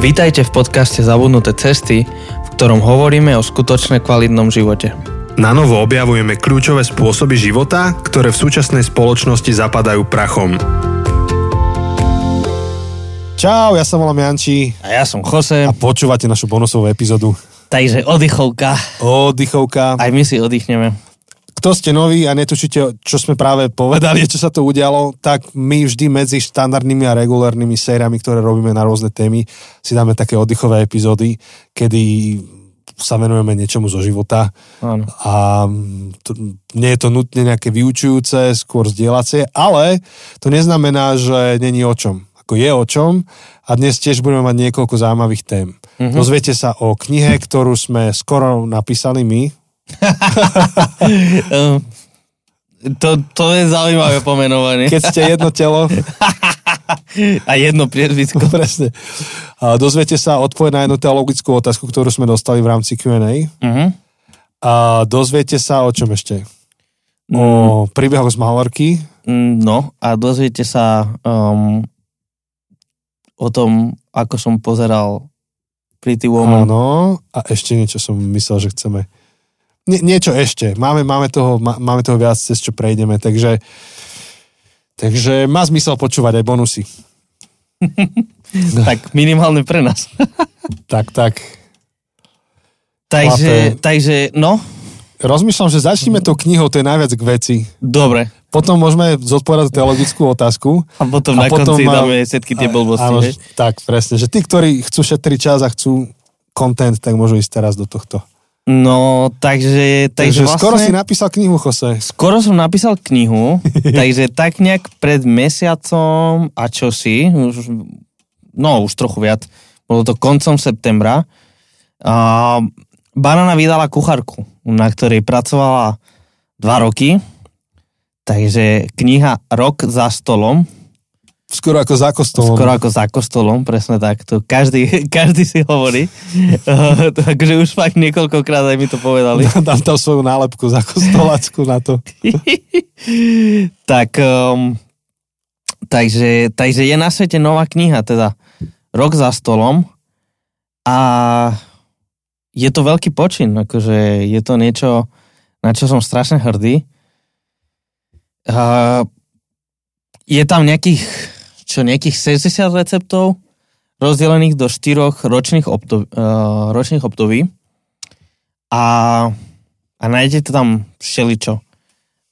Vítajte v podcaste Zabudnuté cesty, v ktorom hovoríme o skutočne kvalitnom živote. Na novo objavujeme kľúčové spôsoby života, ktoré v súčasnej spoločnosti zapadajú prachom. Čau, ja sa volám Janči A ja som Jose, a počúvate našu bonusovú epizódu. takže oddychovka. Oddychovka. Aj my si oddychneme. Kto ste noví a netušíte, čo sme práve povedali, čo sa to udialo, tak my vždy medzi štandardnými a regulárnymi sériami, ktoré robíme na rôzne témy, si dáme také oddychové epizódy, kedy sa venujeme niečomu zo života Áno. a to, nie je to nutne nejaké vyučujúce, skôr zdieľacie, ale to neznamená, že není o čom. Ako je o čom a dnes tiež budeme mať niekoľko zaujímavých tém. Mm-hmm. Dozviete sa o knihe, ktorú sme skoro napísali my. To, to je zaujímavé pomenovanie. Keď ste jedno telo, A jedno priezvisko. presne. A dozviete sa odpoveď na jednu teologickú otázku, ktorú sme dostali v rámci Q&A. Uh-huh. A dozviete sa o čom ešte? O príbehoch z Malorky. Mm, No a dozviete sa um, o tom, ako som pozeral Pretty Woman. Áno, a ešte niečo som myslel, že chceme. Nie, niečo ešte. Máme, máme, toho, má, máme toho viac, cez čo prejdeme, takže, takže má zmysel počúvať aj bonusy. Tak minimálne pre nás. Tak, tak. takže, Chlape. takže, no, Rozmýšľam, že začneme tou knihou, to je najviac k veci. dobre. Potom môžeme zodpovedať teologickú otázku. A potom A na potom konci má- dáme všetky tie blbosti. Áno, tak, presne. Že tí, ktorí chcú šetriť čas a chcú content, tak môžu ísť teraz do tohto. No, takže, takže, Takže vlastne, skoro si napísal knihu, Jose. skoro som napísal knihu, takže tak nejak pred mesiacom a čo si, už, no už trochu viac, bolo to koncom septembra, a Banana vydala kuchárku, na ktorej pracovala dva roky, takže kniha Rok za stolom, Skoro ako za kostolom. Skoro ako za kostolom, presne tak. To každý, každý si hovorí. Takže už fakt niekoľkokrát aj mi to povedali. Dám tam svoju nálepku za kostolačku na to. tak, um, takže, takže je na svete nová kniha, teda Rok za stolom a je to veľký počin, akože je to niečo, na čo som strašne hrdý. Uh, je tam nejakých, čo nejakých 60 receptov rozdelených do štyroch ročných, období, uh, ročných období a, a nájdete tam všeličo.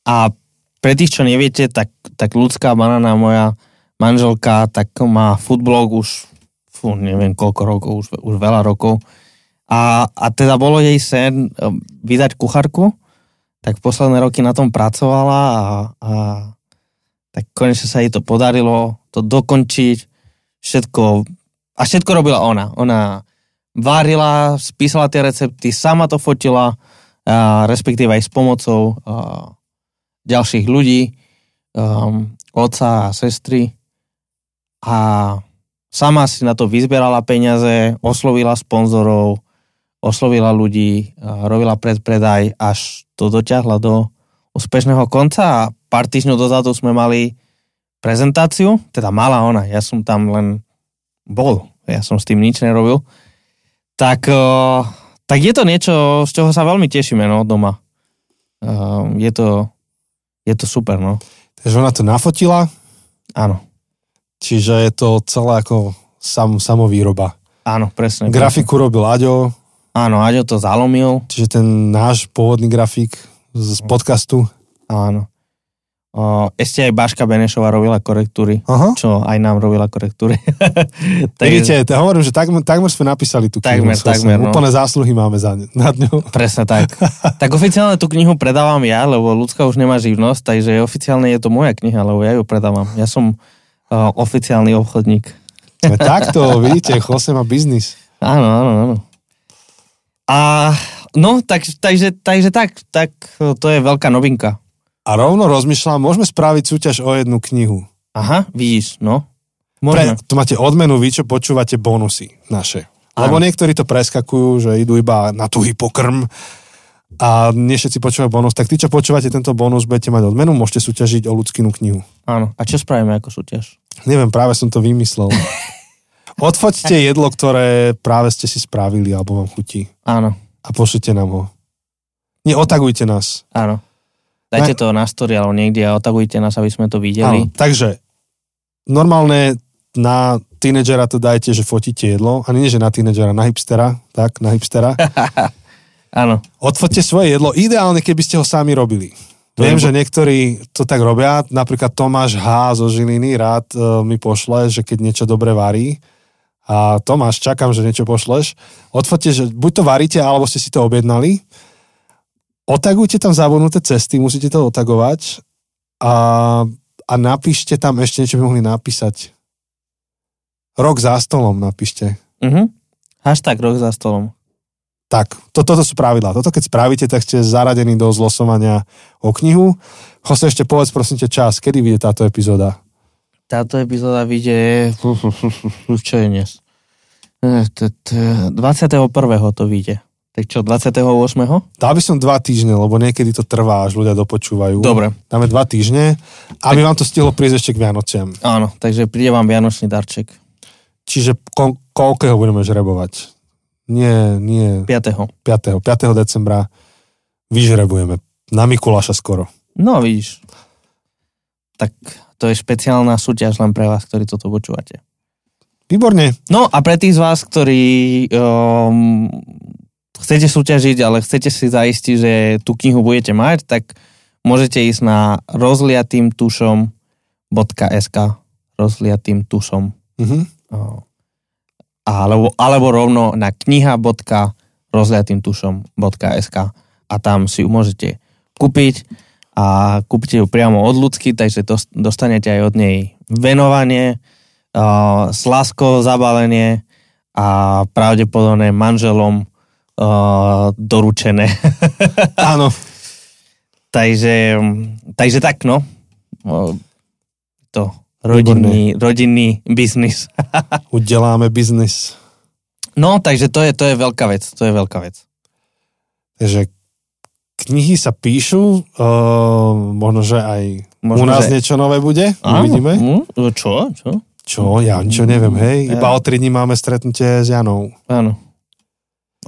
A pre tých, čo neviete, tak, tak ľudská banana, moja manželka, tak má foodblog už, fú, neviem koľko rokov, už, už veľa rokov. A, a teda bolo jej sen eh, vydať kucharku, tak posledné roky na tom pracovala a, a tak konečne sa jej to podarilo to dokončiť, všetko, a všetko robila ona. Ona varila, spísala tie recepty, sama to fotila, a respektíve aj s pomocou a, ďalších ľudí, um, otca a sestry. A sama si na to vyzbierala peniaze, oslovila sponzorov, oslovila ľudí, robila predpredaj, až to dotiahla do úspešného konca a pár týždňov dozadu sme mali prezentáciu, teda mala ona, ja som tam len bol, ja som s tým nič nerobil. Tak, uh, tak je to niečo, z čoho sa veľmi tešíme no, doma. Uh, je, to, je to super, no. Takže ona to nafotila, Áno, čiže je to celé ako sam, samovýroba. áno, presne. Grafiku robil Aďo, Áno, Aďo to zalomil, čiže ten náš pôvodný grafik z podcastu. áno. O, ešte aj Baška Benešová robila korektúry, Aha. čo aj nám robila korektúry. Vidíte, to hovorím, že takmer, takmer sme napísali tú knihu. Takmer, Josom. takmer, no. Úplné zásluhy máme za, nad ňou. Presne tak. tak oficiálne tú knihu predávam ja, lebo ľudská už nemá živnosť, takže oficiálne je to moja kniha, lebo ja ju predávam. Ja som uh, oficiálny obchodník. Takto, vidíte, Jose má biznis. Áno, áno, áno. A no, tak, takže, takže tak, tak to je veľká novinka. A rovno rozmýšľam, môžeme spraviť súťaž o jednu knihu. Aha, vidíš, no. Pre, tu máte odmenu, vy čo počúvate bonusy naše. Lebo niektorí to preskakujú, že idú iba na tuhý pokrm a nie všetci počúvajú bonus. Tak tí, čo počúvate tento bonus, budete mať odmenu, môžete súťažiť o ľudskinu knihu. Áno. A čo spravíme ako súťaž? Neviem, práve som to vymyslel. Odfoďte jedlo, ktoré práve ste si spravili alebo vám chutí Áno, a pošlite nám ho. Neotagujte nás. áno. Dajte to na story alebo niekde a otagujte nás, aby sme to videli. Áno, takže normálne na tínedžera to dajte, že fotíte jedlo. A nie, že na tínedžera, na hipstera. Tak, na hipstera. Áno. Odfoďte svoje jedlo. Ideálne, keby ste ho sami robili. To Viem, že niektorí to tak robia. Napríklad Tomáš H. zo Žiliny rád e, mi pošle, že keď niečo dobre varí. A Tomáš, čakám, že niečo pošleš. Odfoďte, že buď to varíte, alebo ste si to objednali. Otagujte tam zabudnuté cesty, musíte to otagovať. A, a napíšte tam ešte niečo, by mohli napísať. Rok za stolom napíšte. Mhm. Hashtag rok za stolom. Tak, to, toto sú pravidlá. Toto keď spravíte, tak ste zaradení do zlosovania o knihu. Jose, ešte povedz prosím ťa čas, kedy vyjde táto epizóda? Táto epizóda vyjde... Čo je dnes? Eh, t- t- 21. to vyjde. Tak čo, 28. Dal by som dva týždne, lebo niekedy to trvá, až ľudia dopočúvajú. Dobre, Dáme dva týždne, aby vám to stihlo prísť ešte k Vianociam. áno, takže príde vám Vianočný darček. Čiže ko- koľkého budeme žrebovať? Nie, nie 5. 5. 5. decembra vyžrebujeme. Na Mikuláša skoro. No, vidíš. Tak to je špeciálna súťaž len pre vás, ktorí toto počúvate. Výborne. No a pre tých z vás, ktorí um, chcete súťažiť, ale chcete si zaistiť, že tú knihu budete mať, tak môžete ísť na rozliatýmtušom.sk rozliatýmtušom. Mhm. uh, alebo, alebo rovno na kniha.rozliatýmtušom.sk a tam si ju môžete kúpiť a kúpite ju priamo od ľudsky, takže dos- dostanete aj od nej venovanie, slasko, zabalenie a pravdepodobne manželom uh, doručené. Áno. takže, takže tak, no. To rodinný, rodinný biznis. Udeláme biznis. No, takže to je, to je veľká vec, to je veľká vec. Takže knihy sa píšu, uh, možno, že aj Možno, u nás že- niečo nové bude, Áno, uvidíme. hm, Čo? Čo? Čo? Ja ničo neviem, hej. Ja. Iba o tri dní máme stretnutie s Janou. Áno.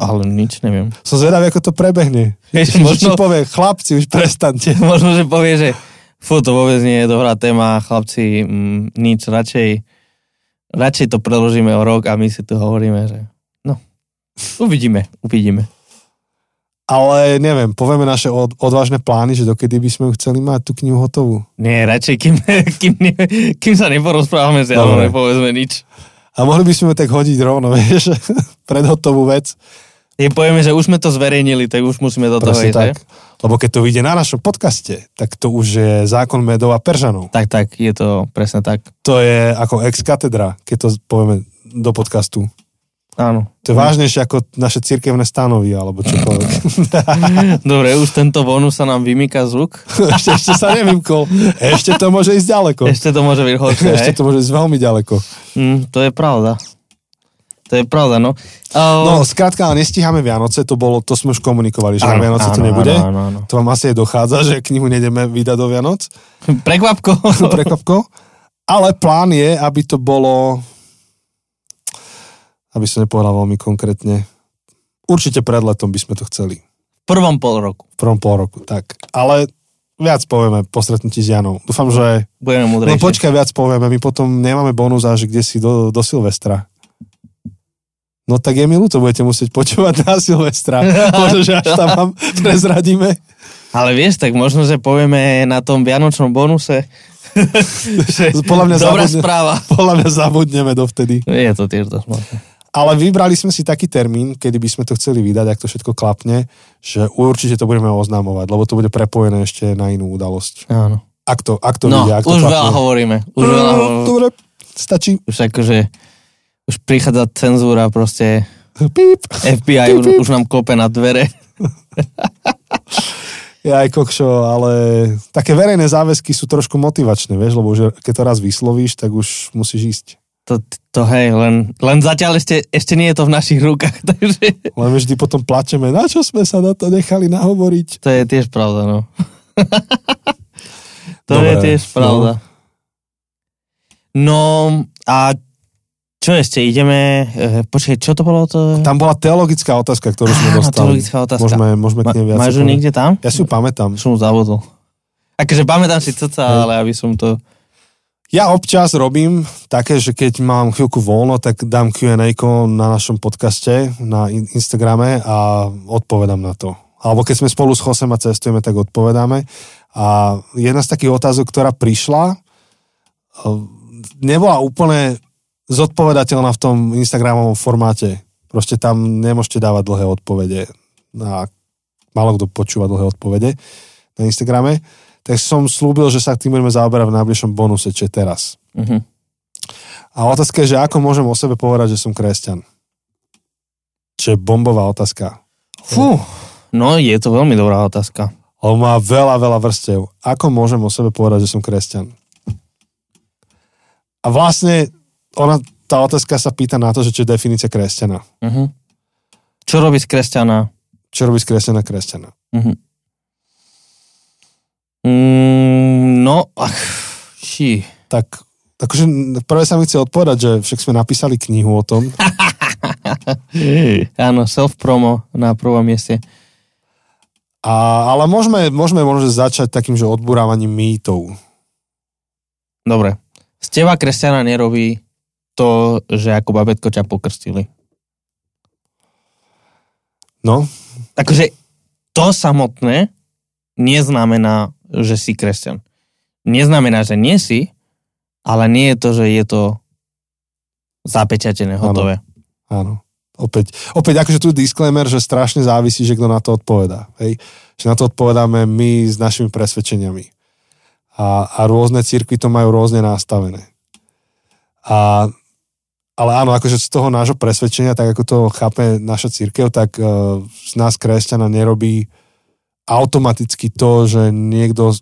Ale nič neviem. Som zvedavý, ako to prebehne. Vieš, Možno... Či povie, chlapci, už prestante. možno, že povie, že fú, to vôbec nie je dobrá téma, chlapci, mm, nič, radšej, radšej to preložíme o rok a my si tu hovoríme, že no, uvidíme, uvidíme. Ale neviem, povieme naše od, odvážne plány, že dokedy by sme ju chceli mať tú knihu hotovú. Nie, radšej, kým, kým, ne, kým sa neporozprávame s Janom, nepovedzme nič. A mohli by sme tak hodiť rovno, vieš, pred hotovú vec. Je povieme, že už sme to zverejnili, tak už musíme do toho ísť, tak. Lebo keď to vyjde na našom podcaste, tak to už je zákon medov a peržanov. Tak, tak, je to presne tak. To je ako ex katedra, keď to povieme do podcastu. Áno. To je vážnejšie ako naše cirkevné stanovy, alebo čokoľvek. Dobre, už tento bonus sa nám vymýka z rúk. ešte, ešte sa nevymkol. Ešte to môže ísť ďaleko. Ešte to môže byť horšie, Ešte to môže ísť veľmi ďaleko. Mm, to je pravda. To je pravda, no. Uh, No, skrátka, ale nestíhame Vianoce, to bolo, to sme už komunikovali, že na áno, Vianoce to áno, nebude. Áno, áno, áno. To vám asi aj dochádza, že knihu nejdeme vydať do Vianoc. Prekvapko. Prekvapko. Ale plán je, aby to bolo, aby som nepovedal veľmi konkrétne, určite pred letom by sme to chceli. V prvom pol roku. V prvom pol roku, tak. Ale viac povieme po stretnutí s Janou. Dúfam, že... Budeme No múdrejšie. počkaj, viac povieme, my potom nemáme bonus až kde si do, do Silvestra. No tak je mi ľúto, budete musieť počúvať na Silvestra. Možno, že až tam vám prezradíme. Ale vieš, tak možno, že povieme na tom vianočnom bonuse, Podľa mňa dobrá zabudne- správa. Podľa mňa zabudneme dovtedy. Je to tiež dosť. Ale vybrali sme si taký termín, kedy by sme to chceli vydať, ak to všetko klapne, že určite to budeme oznamovať, lebo to bude prepojené ešte na inú udalosť. Áno. Ak to, ak to No, vyjde, ak to už klapne. veľa hovoríme. Už veľa No, hovoríme. Dobre, stačí. Už akože, už prichádza cenzúra, proste Píp. FBI už, už nám klope na dvere. Ja aj kokšo, ale také verejné záväzky sú trošku motivačné, vieš, lebo už keď to raz vyslovíš, tak už musíš ísť. To, to hej, len, len zatiaľ ešte, ešte nie je to v našich rukách, takže Len vždy potom plačeme, na čo sme sa na to nechali nahovoriť. to je tiež pravda, no. to Dobre, je tiež pravda. No. a Čo ešte, ideme, e, počkej, čo to bolo to? Tam bola teologická otázka, ktorú sme dostali. teologická otázka. Môžeme, môžeme k nej viac. Máš ju niekde tam? Ja si ju pamätám. Som ju zabudol. Akože pamätám si Hej. ale aby som to... Ja občas robím také, že keď mám chvíľku voľno, tak dám Q&A na našom podcaste na in- Instagrame a odpovedám na to. Alebo keď sme spolu s Chosem a cestujeme, tak odpovedáme. A jedna z takých otázok, ktorá prišla, eh, nebola úplne zodpovedateľná v tom Instagramovom formáte. Proste tam nemôžete dávať dlhé odpovede. A málo kto počúva dlhé odpovede na Instagrame. Tak som slúbil, že sa tým budeme zaoberať v najbližšom bonuse, čo je teraz. Uh-huh. A otázka je, že ako môžem o sebe povedať, že som kresťan? Čo je bombová otázka. Fú, no je to veľmi dobrá otázka. On má veľa, veľa vrstev. Ako môžem o sebe povedať, že som kresťan? A vlastne ona, tá otázka sa pýta na to, že čo je definícia kresťana. Uh-huh. Čo robí z kresťana? Čo robí z kresťana kresťana? Uh-huh. Mm, no, ach, ší. Tak, akože prvé sa mi chce odpovedať, že však sme napísali knihu o tom. Áno, self-promo na prvom mieste. A, ale môžeme, môžeme možno začať takým, že odburávaním mýtov. Dobre. Z teba kresťana nerobí to, že ako babetko ťa pokrstili. No, Akože to samotné neznamená, že si kresťan. Neznamená, že nie si, ale nie je to, že je to zapečatené, hotové. Áno. Opäť, opäť akože tu disclaimer, že strašne závisí, že kto na to odpovedá. Hej? Že na to odpovedáme my s našimi presvedčeniami. A, a rôzne cirkvy to majú rôzne nastavené. A, ale áno, akože z toho nášho presvedčenia, tak ako to chápe naša církev, tak uh, z nás kresťana nerobí automaticky to, že niekto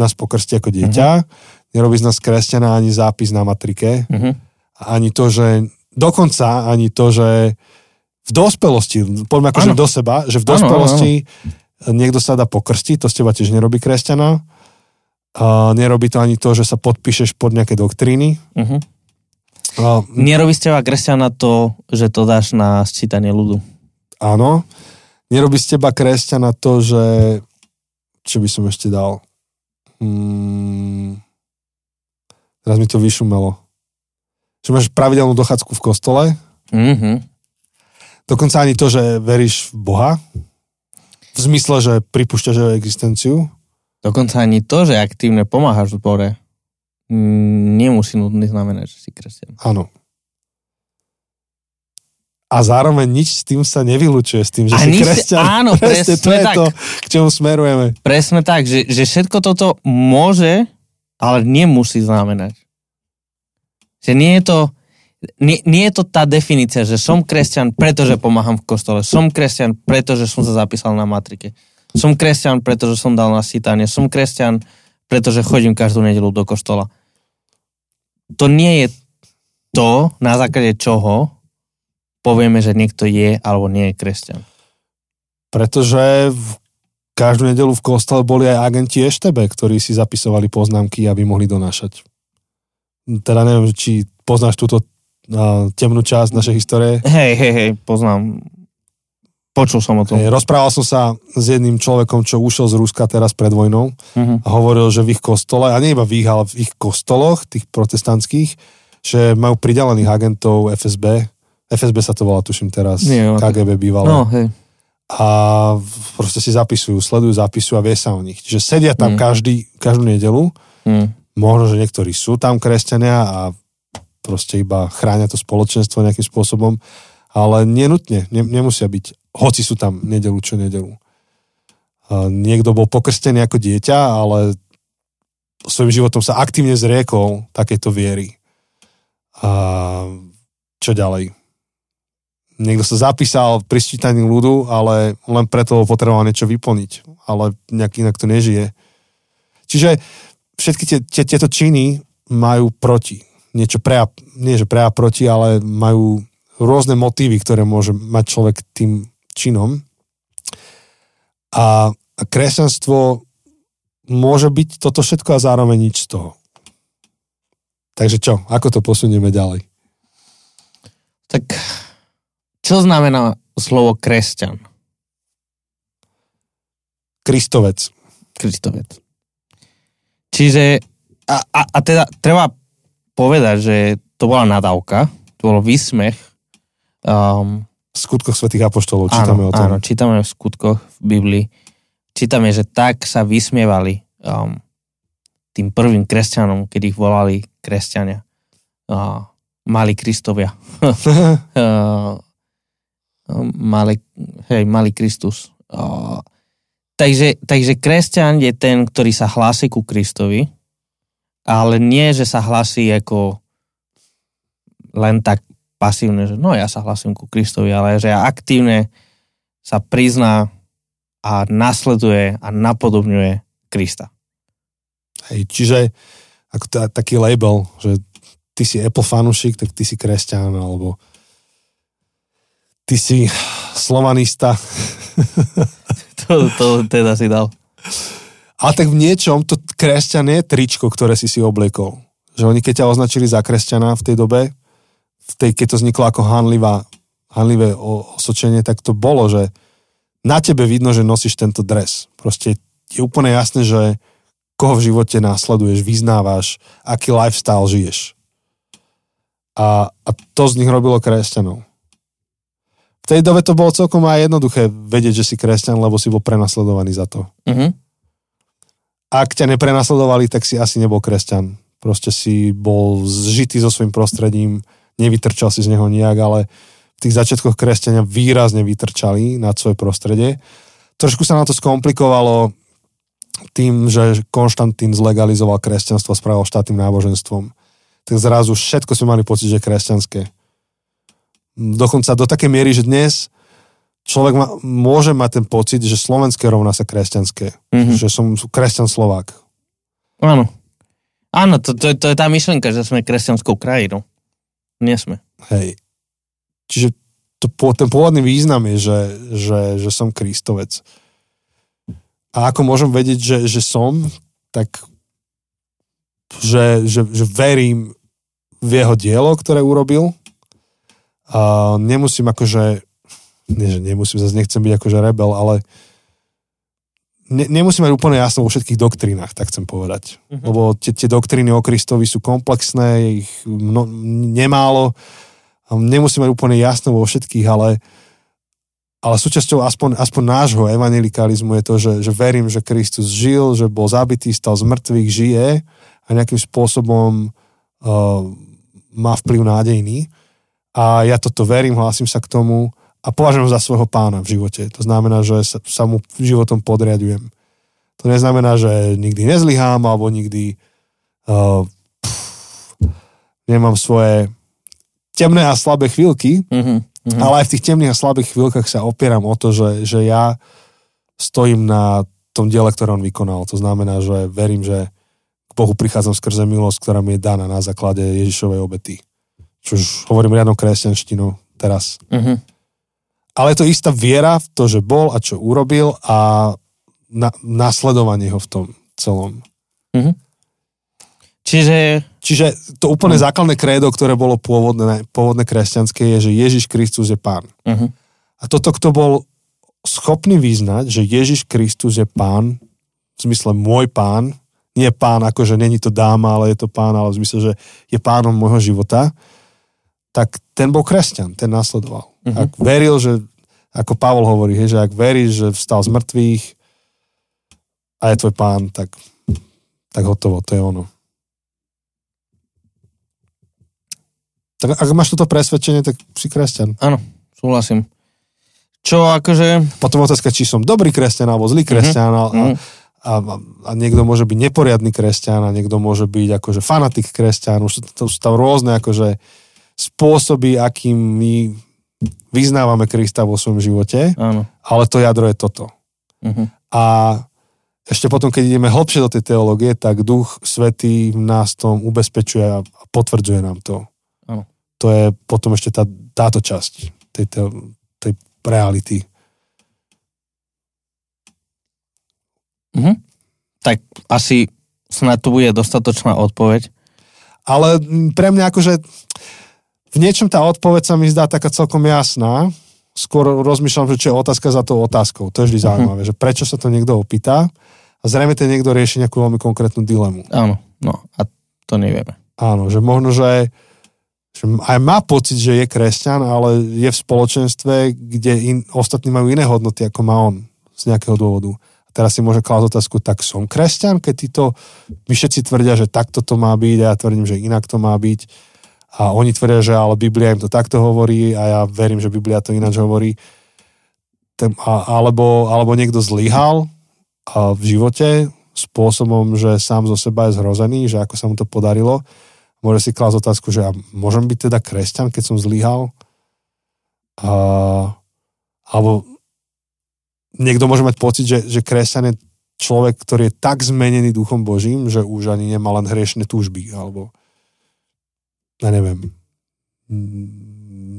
nás pokrstí ako dieťa. Nerobí z nás kresťana ani zápis na matrike. Uh-huh. Ani to, že dokonca ani to, že v dospelosti, poďme akože do seba, že v dospelosti niekto sa dá pokrstiť, to z teba tiež nerobí kresťana. A nerobí to ani to, že sa podpíšeš pod nejaké doktríny. Uh-huh. A, Nerobí z teba kresťana to, že to dáš na sčítanie ľudu. áno. Nerobí z teba kresťana to, že... Čo by som ešte dal? Hmm, teraz mi to vyšumelo. Že máš pravidelnú dochádzku v kostole, Uh-huh. Dokonca ani to, že veríš v Boha, v zmysle, že pripúšťaš jeho existenciu. Dokonca ani to, že aktívne pomáhaš v zbore, nemusí nutný znamenať, že si kresťan. Áno. A zároveň nič s tým sa nevylučuje, s tým, že A si kresťan. áno, presne to je tak. to, k čomu smerujeme. Presne tak, že, že všetko toto môže, ale nemusí znamenať. Že nie je to, nie, nie je to tá definícia, že som kresťan, pretože pomáham v kostole. Som kresťan, pretože som sa zapísal na matrike. Som kresťan, pretože som dal na sítanie. Som kresťan, pretože chodím každú nedelu do kostola. To nie je to, na základe čoho povieme, že niekto je alebo nie je kresťan. Pretože v každú nedelu v kostole boli aj agenti EŠTB, ktorí si zapisovali poznámky, aby mohli donášať. Teda neviem, či poznáš túto temnú časť našej histórie. Hej, hej, hej, poznám. Počul som o tom. Hej, Rozprával som sa s jedným človekom, čo ušiel z Ruska teraz pred vojnou Mhm. a hovoril, že v ich kostole, a nie iba v ich, ale v ich kostoloch, tých protestantských, že majú pridelených agentov FSB. FSB sa to volá, tuším teraz, Nie, KGB bývalo. No, hej. A proste si zapisujú, sledujú, zapisujú a vie sa o nich. Čiže sedia tam Mm. každý, každú nedelu, Hm. možno, že niektorí sú tam kresťania a proste iba chránia to spoločenstvo nejakým spôsobom, ale nenutne, ne, nemusia byť, hoci sú tam nedelu čo nedelu. Niekto bol pokrstený ako dieťa, ale svojim životom sa aktívne zriekol takéto viery. A čo ďalej? Niekto sa zapísal pri sčítaní ľudu, ale len preto potreboval niečo vyplniť, ale nejak inak to nežije. Čiže všetky tie, tie, tieto činy majú proti. Niečo pre a, nie že pre a proti, ale majú rôzne motívy, ktoré môže mať človek tým činom. A, kresťanstvo môže byť toto všetko a zároveň nič z toho. Takže čo? Ako to posunieme ďalej? Čo znamená slovo kresťan? Kristovec. Kristovec. Čiže, a, a, a teda treba povedať, že to bola nadávka, to bol výsmech. Um, v skutkoch svätých apoštolov čítame áno, o tom. Áno, čítame v skutkoch v Biblii. Čítame, že tak sa vysmievali um, tým prvým kresťanom, keď ich volali kresťania. Uh, mali Kristovia. uh, mali, hej, mali Kristus. Uh, takže, takže kresťan je ten, ktorý sa hlási ku Kristovi, ale nie, že sa hlási ako len tak pasívne, že no ja sa hlasím ku Kristovi, ale že aktívne sa prizná a nasleduje a napodobňuje Krista. Hej, čiže ako t- taký label, že ty si Apple fanúšik, tak ty si kresťan, alebo ty si slovanista. to, to teda si dal. Ale tak v niečom to kresťan je tričko, ktoré si si obliekol. Že oni keď ťa označili za kresťana v tej dobe, v tej, keď to vzniklo ako hanlivá, hanlivé osočenie, tak to bolo, že na tebe vidno, že nosíš tento dres. Proste je úplne jasné, že koho v živote následuješ, vyznávaš, aký lifestyle žiješ. A, a to z nich robilo kresťanov. V tej dobe to bolo celkom aj jednoduché vedieť, že si kresťan, lebo si bol prenasledovaný za to. Uh-huh. Ak ťa neprenasledovali, tak si asi nebol kresťan. Proste si bol zžitý so svojím prostredím, nevytrčal si z neho nejak, ale v tých začiatkoch kresťania výrazne vytrčali nad svoje prostredie. Trošku sa na to skomplikovalo tým, že Konštantín zlegalizoval kresťanstvo a spravil štátnym náboženstvom. Tak zrazu všetko sme mali pocit, že kresťanské. Dokonca do takej miery, že dnes človek ma, môže mať ten pocit, že slovenské rovná sa kresťanské. Mm-hmm. Že som kresťan Slovák. Áno. Áno, to, to, to je tá myšlenka, že sme kresťanskou krajinou. Nie sme. Hej. Čiže to, ten pôvodný význam je, že, že, že som Kristovec. A ako môžem vedieť, že, že som, tak že, že, že verím v jeho dielo, ktoré urobil. A nemusím akože, nie, že nemusím, zase nechcem byť akože rebel, ale ne, nemusím mať úplne jasno vo všetkých doktrínach, tak chcem povedať. Uh-huh. Lebo tie, tie doktríny o Kristovi sú komplexné, ich mno, nemálo. Nemusím mať úplne jasno vo všetkých, ale ale súčasťou aspoň, aspoň nášho evangelikalizmu je to, že, že verím, že Kristus žil, že bol zabitý, stal z mŕtvych, žije a nejakým spôsobom uh, má vplyv nádejný. A ja toto verím, hlásim sa k tomu a považujem za svojho pána v živote. To znamená, že sa, sa mu životom podriadujem. To neznamená, že nikdy nezlyhám alebo nikdy uh, pff, nemám svoje temné a slabé chvíľky, mm-hmm Mm-hmm. Ale aj v tých temných a slabých chvíľkach sa opieram o to, že, že ja stojím na tom diele, ktoré on vykonal. To znamená, že verím, že k Bohu prichádzam skrze milosť, ktorá mi je daná na základe Ježišovej obety. Čo už hovorím riadnou kresťanštinou teraz. Mm-hmm. Ale je to istá viera v to, že bol a čo urobil a na, nasledovanie ho v tom celom. Mm-hmm. Čiže... Čiže to úplne uh-huh. základné krédo, ktoré bolo pôvodné, pôvodné kresťanské, je, že Ježiš Kristus je pán. Uh-huh. A toto, kto bol schopný vyznať, že Ježiš Kristus je pán, v zmysle môj pán, nie pán ako, že není to dáma, ale je to pán, ale v zmysle, že je pánom môjho života, tak ten bol kresťan, ten následoval. Uh-huh. Ak veril, že, ako Pavol hovorí, že ak veríš, že vstal z mŕtvych a je tvoj pán, tak, tak hotovo, to je ono. Tak ak máš toto presvedčenie, tak si kresťan. Áno, súhlasím. Čo akože... Potom otázka, či som dobrý kresťan alebo zlý kresťan mm-hmm. a, a, a niekto môže byť neporiadny kresťan a niekto môže byť akože fanatik kresťan. Už to, to sú tam rôzne akože spôsoby, akým my vyznávame Krista vo svojom živote, Áno. ale to jadro je toto. Mm-hmm. A ešte potom, keď ideme hlbšie do tej teológie, tak Duch Svetý nás tom ubezpečuje a potvrdzuje nám to to je potom ešte tá, táto časť tej, tej, tej reality. Mhm. Tak asi snad to bude dostatočná odpoveď. Ale pre mňa akože v niečom tá odpoveď sa mi zdá taká celkom jasná. Skôr rozmýšľam, že čo je otázka za tou otázkou. To je vždy zaujímavé, uh-huh. že prečo sa to niekto opýta a zrejme ten niekto rieši nejakú veľmi konkrétnu dilemu. Áno, no a to nevieme. Áno, že možno, že, že aj má pocit, že je kresťan, ale je v spoločenstve, kde in, ostatní majú iné hodnoty, ako má on z nejakého dôvodu. A teraz si môže klásť otázku, tak som kresťan, keď títo, my všetci tvrdia, že takto to má byť a ja tvrdím, že inak to má byť a oni tvrdia, že ale Biblia im to takto hovorí a ja verím, že Biblia to ináč hovorí. Alebo, alebo niekto zlyhal v živote spôsobom, že sám zo seba je zhrozený, že ako sa mu to podarilo. Môže si klásť otázku, že ja môžem byť teda kresťan, keď som zlyhal? A, alebo niekto môže mať pocit, že, že kresťan je človek, ktorý je tak zmenený duchom Božím, že už ani nemá len hriešne túžby, alebo ja neviem,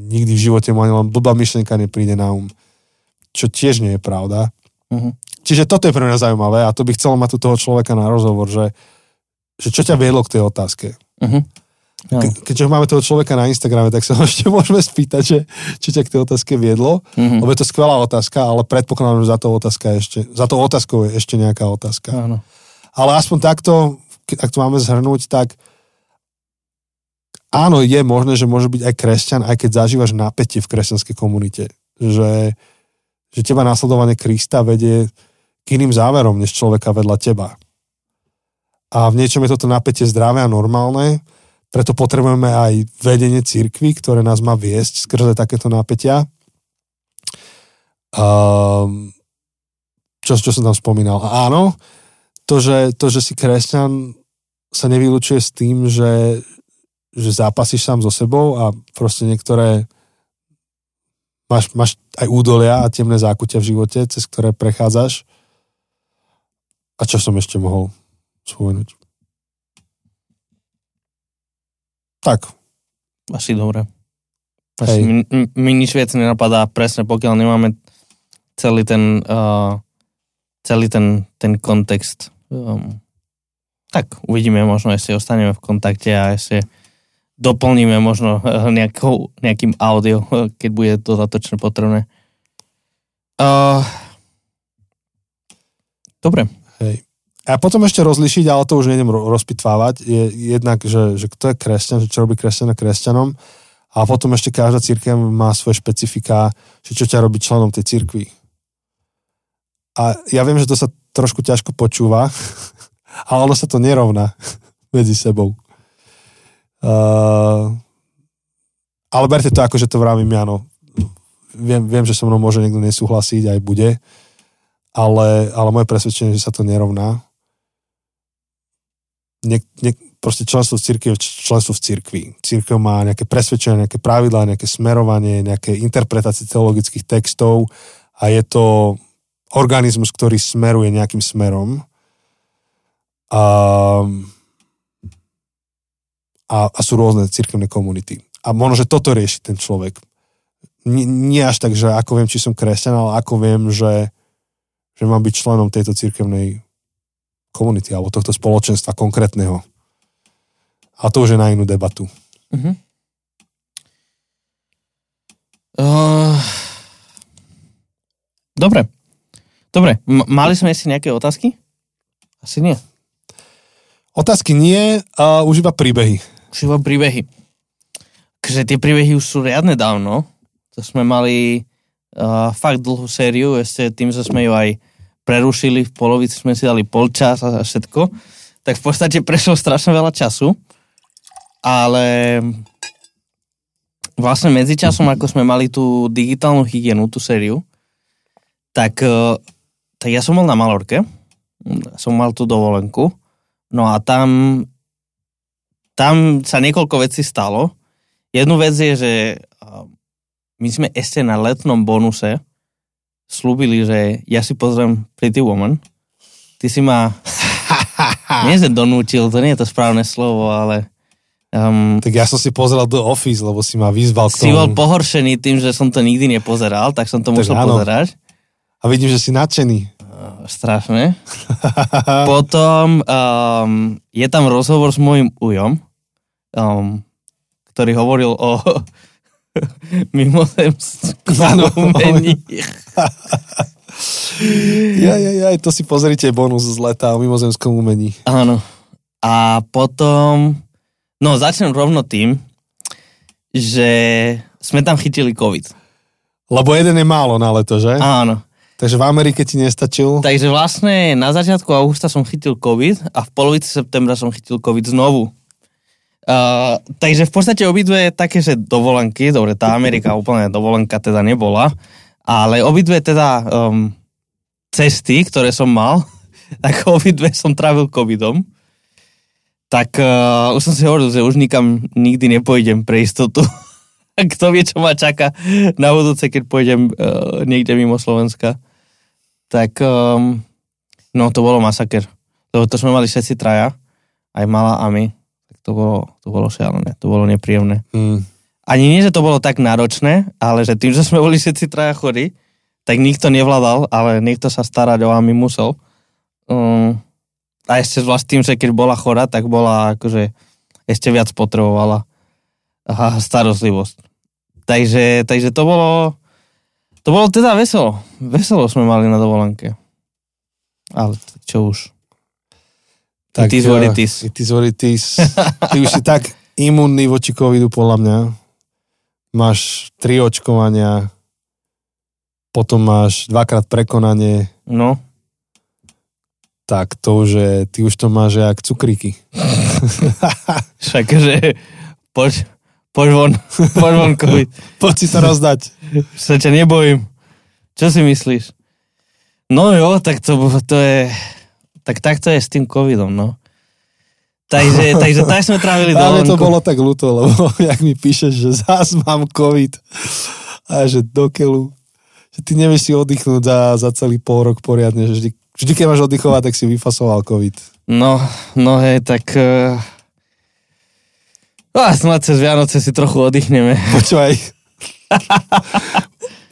nikdy v živote ani len blbá myšlienka nepríde na um. Čo tiež nie je pravda. Uh-huh. Čiže toto je pre mňa zaujímavé a to by chcelo mať tu toho človeka na rozhovor, že, že čo ťa viedlo k tej otázke. Uh-huh. Ke, keďže máme toho človeka na Instagrame, tak sa ho ešte môžeme spýtať, že, čo ťa k tej otázke viedlo, uh-huh. lebo je to skvelá otázka, ale predpokladám, že za to otázka ešte, za to otázkou je ešte nejaká otázka. Áno. Ale aspoň takto, ak to máme zhrnúť, tak áno, je možné, že môže byť aj kresťan, aj keď zažívaš napätie v kresťanskej komunite. Že, že teba následovanie Krista vedie k iným záverom, než človeka vedľa teba. A v niečom je toto napätie zdravé a normálne, preto potrebujeme aj vedenie cirkvy, ktoré nás má viesť skrze takéto napätia. Um, čo, čo som tam spomínal. A áno, to že, to, že si kresťan, sa nevylučuje s tým, že, že zápasíš sám so sebou a proste niektoré máš, máš aj údolia a temné zákutia v živote, cez ktoré prechádzaš. A čo som ešte mohol spomenúť? Tak. Asi dobre. Asi mi, mi nič viac nenapadá presne, pokiaľ nemáme celý ten uh, celý ten, ten kontext. Um, tak uvidíme, možno ešte ostaneme v kontakte a ešte doplníme možno eh, nejakou, nejakým audio, eh, keď bude dodatočne potrebné. Uh, dobre. Hej. A potom ešte rozlišiť, ale to už nejdem rozpitvávať, je jednak, že, že kto je kresťan, že čo robí kresťana kresťanom a potom ešte každá církev má svoje špecifika, že čo ťa robí členom tej církvy. A ja viem, že to sa trošku ťažko počúva, ale ono sa to nerovná medzi sebou. Uh, ale berte to ako, že to vravím ja, no. Viem, viem, že so mnou môže niekto nesúhlasiť, aj bude, ale, ale moje presvedčenie, že sa to nerovná. Nie, nie, proste členstvo v cirkvi členstvo v cirkvi. Církev má nejaké presvedčenie, nejaké pravidlá, nejaké smerovanie, nejaké interpretácie teologických textov a je to organizmus, ktorý smeruje nejakým smerom. Um, a, a sú rôzne cirkevné komunity. A možno, že toto rieši ten človek. Nie, nie až tak, že ako viem, či som kresťan, ale ako viem, že, že mám byť členom tejto cirkevnej komunity alebo tohto spoločenstva konkrétneho. A to už je na inú debatu. Uh-huh. Uh, dobre. Dobre. M- mali sme si nejaké otázky? Asi nie. Otázky nie, a už iba príbehy iba príbehy. Takže tie príbehy už sú riadne dávno. To sme mali uh, fakt dlhú sériu, ešte tým, že sme ju aj prerušili, v polovici sme si dali polčas a všetko. Tak v podstate prešlo strašne veľa času. Ale vlastne medzičasom, ako sme mali tú digitálnu hygienu, tú sériu, tak, uh, tak ja som bol na Malorke, som mal tú dovolenku, no a tam tam sa niekoľko vecí stalo. Jednu vec je, že my sme ešte na letnom bonuse slúbili, že ja si pozriem Pretty Woman. Ty si ma nie že donútil, to nie je to správne slovo, ale Um, tak ja som si pozeral do Office, lebo si ma vyzval k tomu. Si bol pohoršený tým, že som to nikdy nepozeral, tak som to tak musel áno. pozerať. A vidím, že si nadšený. Uh, strašne. Potom um, je tam rozhovor s môjim ujom, um, ktorý hovoril o mimozemskom umení. Ja, ja, ja, to si pozrite bonus z leta o mimozemskom umení. Áno. A potom, no začnem rovno tým, že sme tam chytili COVID. Lebo jeden je málo na leto, že? Áno. Takže v Amerike ti nestačil. Takže vlastne na začiatku augusta som chytil COVID a v polovici septembra som chytil COVID znovu. Uh, takže v podstate obidve také, že dovolenky, dobre, tá Amerika úplne dovolenka teda nebola, ale obidve teda um, cesty, ktoré som mal, tak obidve som trávil covidom. Tak uh, už som si hovoril, že už nikam nikdy nepojdem pre istotu. Kto vie, čo ma čaká na budúce, keď pôjdem uh, niekde mimo Slovenska. Tak um, no to bolo masaker. Lebo to sme mali všetci traja, aj malá a my. To bolo, to bolo šialené, to bolo nepríjemné. Mm. Ani nie, že to bolo tak náročné, ale že tým, že sme boli všetci traja chorí, tak nikto nevládal, ale niekto sa starať o Ami musel. Um, a ešte zvlášť tým, že keď bola chorá, tak bola akože ešte viac potrebovala aha, starostlivosť. Takže, takže to bolo to bolo teda veselo. Veselo sme mali na dovolenke. Ale čo už. It is what eh, it is. It is what it is. Ty už si tak imunný voči covidu, podľa mňa. Máš tri očkovania, potom máš dvakrát prekonanie, No, tak to už je, ty už to máš jak cukríky. však, že poď, poď von, poď von, COVID. Poď si to rozdať. Sa ťa nebojím. Čo si myslíš? No jo, tak to, to je... Tak tak to je s tým covidom, no. Takže, takže tak sme trávili Ale to dovolenku. bolo tak ľúto, lebo jak mi píšeš, že zás mám covid a že do keľu, že ty nevieš si oddychnúť za, za celý pol rok poriadne, že vždy, vždy keď máš oddychovať, tak si vyfasoval covid. No, no hej, tak... Uh... A snad cez Vianoce si trochu oddychneme. Počúvaj.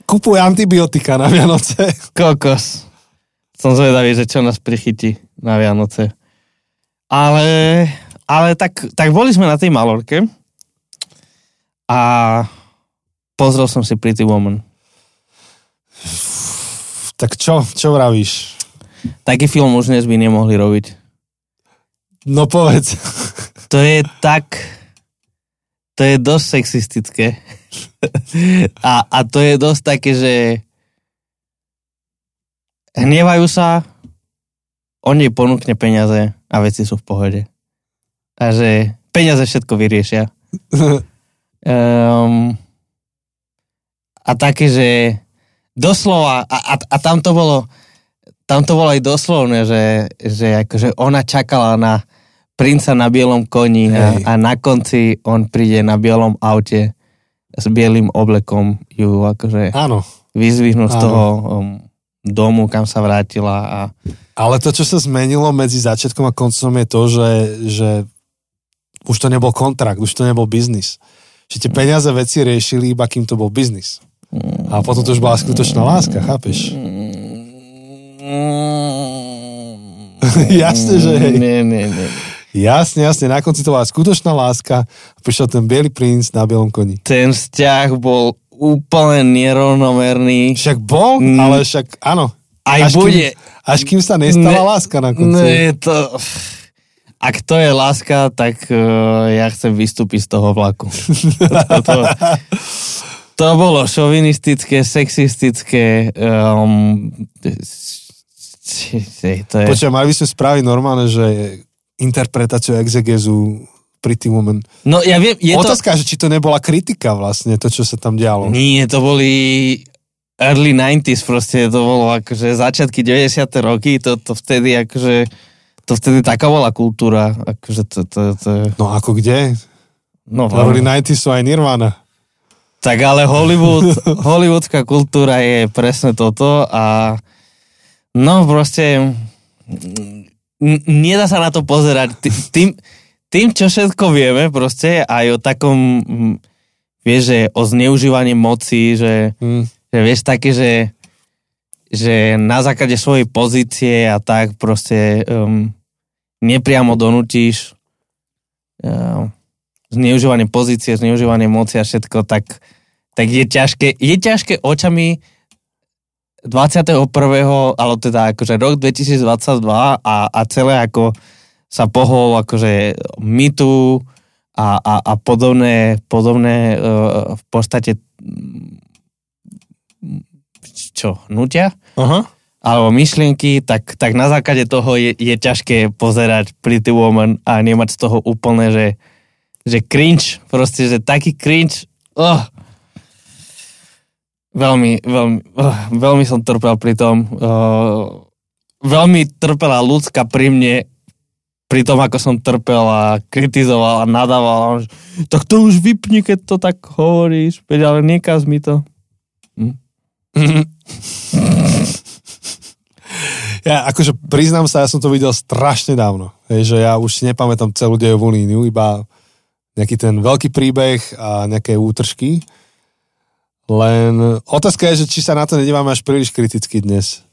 Kupuj antibiotika na Vianoce. Kokos. Som zvedavý, že čo nás prichytí na Vianoce. Ale, ale tak, tak boli sme na tej Malorke a pozrel som si Pretty Woman. Tak čo, čo vravíš? Taký film už dnes by nemohli robiť. No povedz. To je tak... To je dosť sexistické. a, a to je dosť také, že hnievajú sa, on jej ponúkne peniaze a veci sú v pohode. A že peniaze všetko vyriešia. Um, a také, že doslova, a, a, a tam to bolo, tam to bolo aj doslovne, že, že akože ona čakala na princa na bielom koni a, a na konci on príde na bielom aute s bielým oblekom ju akože Áno. vyzvihnú z Áno. toho um, domu, kam sa vrátila a Ale to, čo sa zmenilo medzi začiatkom a koncom je to, že, že už to nebol kontrakt, už to nebol biznis. Že tie peniaze veci riešili, iba kým to bol biznis. A potom to už bola skutočná láska, chápeš? Jasne, že hej. Nie, nie, nie. Jasne, jasne, na konci to bola skutočná láska a prišiel ten biely princ na bielom koni. Ten vzťah bol úplne nerovnomerný. Však bol, Mm. ale však áno. Aj až bude. Kým, až kým sa nestala Ne- láska na konci. Je to... Ak to je láska, tak uh, ja chcem vystúpiť z toho vlaku. to, to, to bolo šovinistické, sexistické. Um, to je... Počujem, mali by sme spraviť normálne, že interpretáciu exegezu Pretty Woman. No ja viem, je to... Otázka, že či to nebola kritika vlastne, to, čo sa tam dialo. Nie, to boli early 90s proste, to bolo akože začiatky 90. roky, to, to vtedy akože, to vtedy taká bola kultúra, akože to, to, to, No ako kde? no, Early 90 sú aj Nirvana. tak ale Hollywood, hollywoodská kultúra je presne toto a no proste n- nedá sa na to pozerať. Tým, tým, čo všetko vieme proste, aj o takom, mm, vieš, že o zneužívaní moci, že Hm. že vieš také, že, že na základe svojej pozície a tak proste um, nepriamo donútiš um, zneužívanie pozície, zneužívanie moci a všetko, tak, tak je ťažké, je ťažké očami 21. ale teda akože rok 2022 a, a celé ako sa pohol akože mitu a, a, a podobné, podobné uh, v podstate čo, nutia? Aha. alebo myšlienky, tak, tak na základe toho je, je ťažké pozerať Pretty Woman a nemať z toho úplne, že, že cringe, proste, že taký cringe, oh. veľmi, veľmi, oh, veľmi som trpel pri tom, uh, veľmi trpela ľudská pri mne, pri tom, ako som trpel a kritizoval a nadával, že, tak to už vypni, keď to tak hovoríš, ale niekaz mi to. Hm? Ja akože priznám sa, ja som to videl strašne dávno. Hej, že ja už si nepamätám celú dejovú líniu, iba nejaký ten veľký príbeh a nejaké útržky. Len otázka je, že či sa na to nedívame až príliš kriticky dnes.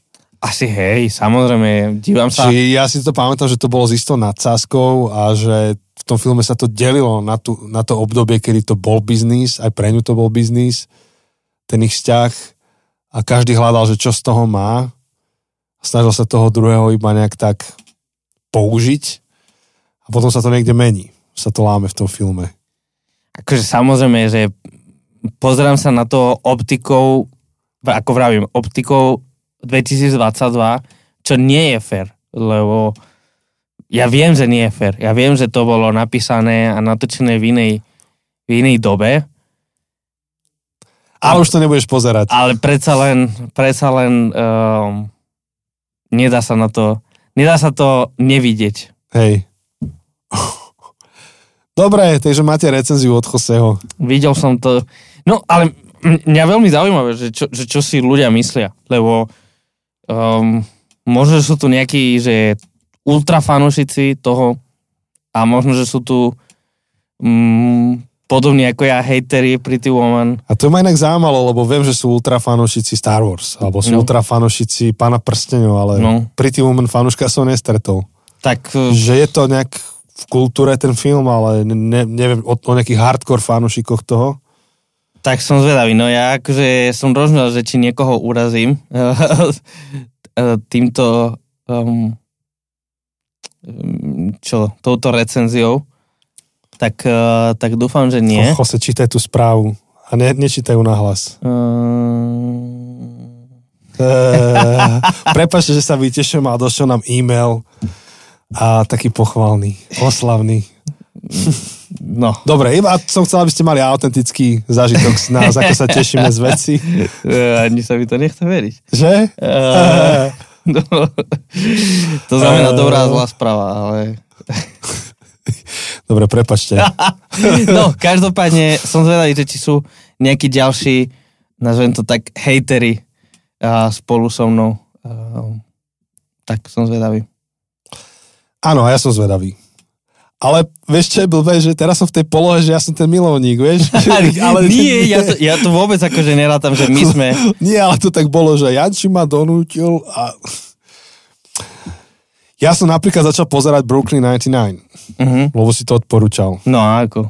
Asi hej, samozrejme, dívam sa. Či ja si to pamätám, že to bolo z istou nadsázkou a že v tom filme sa to delilo na, tú, na to obdobie, kedy to bol biznis, aj pre ňu to bol biznis, ten ich vzťah a každý hľadal, že čo z toho má. Snažil sa toho druhého iba nejak tak použiť a potom sa to niekde mení. Sa to láme v tom filme. Akože samozrejme, že pozerám sa na to optikou, ako vravím, optikou 2022, čo nie je fér, lebo ja viem, že nie je fér. Ja viem, že to bolo napísané a natočené v inej, v inej dobe, ale už to nebudeš pozerať. Ale predsa len, predsa len um, nedá sa na to, nedá sa to nevidieť. Hej. Dobre, takže máte recenziu od Joseho. Videl som to. No, ale mňa veľmi zaujímavé, že čo, že čo si ľudia myslia, lebo um, možno, že sú tu nejakí, že ultrafanušici toho a možno, že sú tu um, podobne ako ja hejteri Pretty Woman. A to ma inak zaujímalo, lebo viem, že sú ultra fanošici Star Wars, alebo sú no. ultra fanošici Pána prstenov, ale no. Pretty Woman fanuška som nestretol. Tak... Že je to nejak v kultúre ten film, ale ne, neviem o, o nejakých hardcore fanušikoch toho. Tak som zvedavý, no ja akože som rozmýšľal, že či niekoho urazím týmto um, čo, touto recenziou tak, uh, tak dúfam, že nie. Jose, čítaj tú správu a ne, nečítajú na hlas. Uh... Uh, prepačte, že sa vytešujem a došiel nám e-mail a taký pochvalný, oslavný. No. Dobre, iba som chcel, aby ste mali autentický zážitok z nás, ako sa tešíme z veci. Uh, ani sa mi to nechce veriť. Že? Uh, no, to znamená uh, dobrá zlá správa, ale... Dobre, prepačte. no, každopádne som zvedavý, že či sú nejakí ďalší, nazvem to tak, hejtery a spolu so mnou. Uh, tak som zvedavý. Áno, ja som zvedavý. Ale vieš čo je blbé, že teraz som v tej polohe, že ja som ten milovník, vieš? ale nie, ja to, ja to vôbec akože nerátam, že my sme... Nie, ale to tak bolo, že Janči ma donútil a ja som napríklad začal pozerať Brooklyn 99, uh-huh. lebo si to odporúčal. No a ako?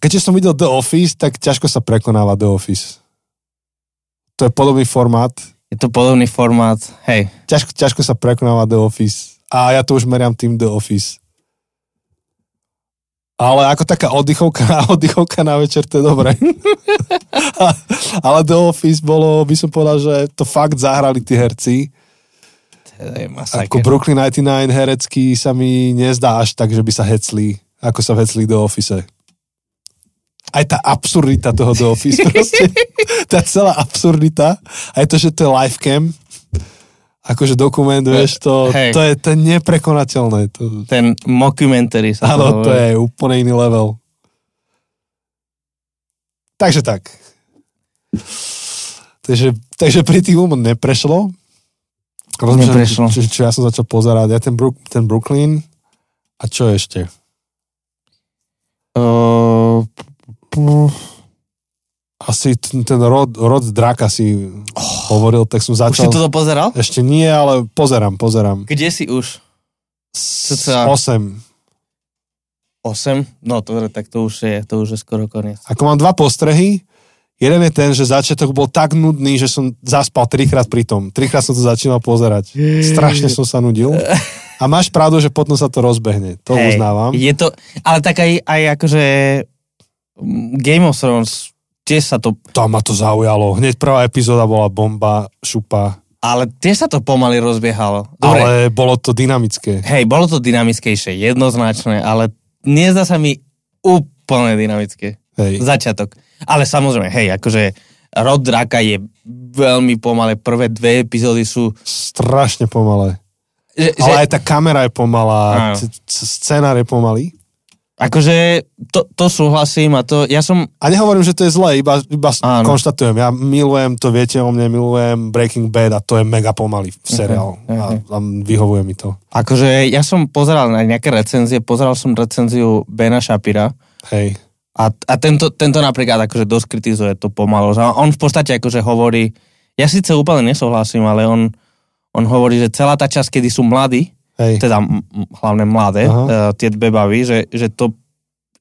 Keďže som videl The Office, tak ťažko sa prekonáva The Office. To je podobný formát. Je to podobný formát, hej. Ťažko, ťažko sa prekonáva The Office. A ja to už meriam tým The Office. Ale ako taká oddychovka, oddychovka na večer, to je dobré. Ale The Office bolo, by som povedal, že to fakt zahrali tí herci ako Brooklyn 99 herecký sa mi nezdá až tak, že by sa hecli, ako sa hecli do Office. Aj tá absurdita toho do Office proste. tá celá absurdita. Aj to, že to je live cam, akože dokument, vieš, to, to, je, to je neprekonateľné. To... Ten mockumentary sa Áno, to je úplne iný level. Takže tak. Takže, takže Pretty Woman neprešlo, Rozmýšľam, čo, čo ja som začal pozerať. Ja ten, Brook, ten Brooklyn a čo ešte? Uh, asi ten, ten rod, rod draka si oh, hovoril, tak som začal... Už si toto pozeral? Ešte nie, ale pozerám, pozerám. Kde si už? S, 8. 8 8? No to, tak to už je, to už je skoro koniec. Ako mám dva postrehy, jeden je ten, že začiatok bol tak nudný, že som zaspal trikrát pri tom. Trikrát som to začínal pozerať. Strašne som sa nudil. A máš pravdu, že potom sa to rozbehne. To Hej, uznávam. Je to, ale tak aj, aj akože Game of Thrones, tiež sa to, To ma to zaujalo. Hneď prvá epizóda bola bomba, šupa. ale tiež sa to pomaly rozbiehalo. Dobre, Ale bolo to dynamické. hej, bolo to dynamickejšie, jednoznačné, ale nezdá sa mi úplne dynamické. Hej. Začiatok. Ale samozrejme, hej, akože Rod Draka je veľmi pomalé, prvé dve epizódy sú... Strašne pomalé. Že, že, Ale aj tá kamera je pomalá, scenár je pomalý. Akože to, to súhlasím a to, ja som... A nehovorím, že to je zlé, iba, iba Áno. konštatujem. Ja milujem, to viete o mne, milujem Breaking Bad a to je mega pomalý seriál. Mhm, A, a vyhovuje mi to. Akože ja som pozeral na nejaké recenzie, pozeral som recenziu Bena Shapira Hej. a, a tento, tento napríklad akože dosť kritizuje to pomalo. Že on v podstate akože hovorí, ja síce úplne nesouhlasím, ale on, on hovorí, že celá tá časť, kedy sú mladí, Hej. teda hlavne mladé, Aha. uh, tie dve bavy, že, že to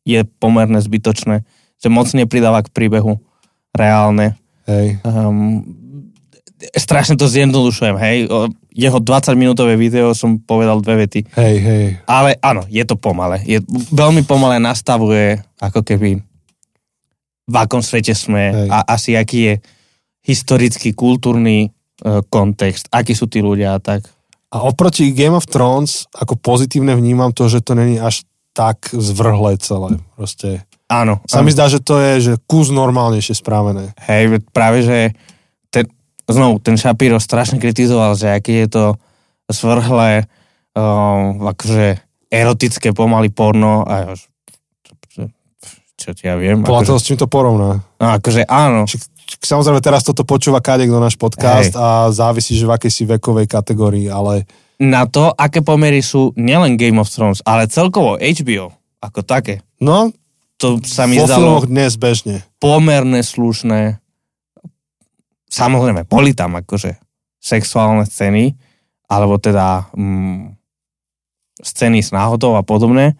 je pomerne zbytočné, že moc nepridáva k príbehu reálne. Hej. Um, strašne to zjednodušujem, hej. Jeho 20-minútové video som povedal dve vety. Hej, hej. Ale áno, je to pomalé. Je, veľmi pomalé nastavuje, ako keby v akom svete sme Hej. a asi aký je historický, kultúrny uh, kontext, akí sú tí ľudia a tak. A oproti Game of Thrones, ako pozitívne vnímam to, že to není až tak zvrhlé celé. Proste. Áno. Sa áno. mi zdá, že to je že kus normálnejšie správené. Hej, práve, že ten, znovu, ten Shapiro strašne kritizoval, že aký je to svrhlé, um, akože erotické pomaly porno a že- čo ti ja viem. Podľa Akože, toho, s čím to porovná. no, akože áno, Či- Samozrejme, teraz toto počúva kadek do náš podcast Hej. a závisí, že v akej si vekovej kategórii, ale na to, aké pomery sú nielen Game of Thrones, ale celkovo HBO ako také. no, To sa mi vo zdalo filmoch dnes bežne. pomerne slušné. Samozrejme, boli tam akože sexuálne scény, alebo teda mm, scény s náhodou a podobné.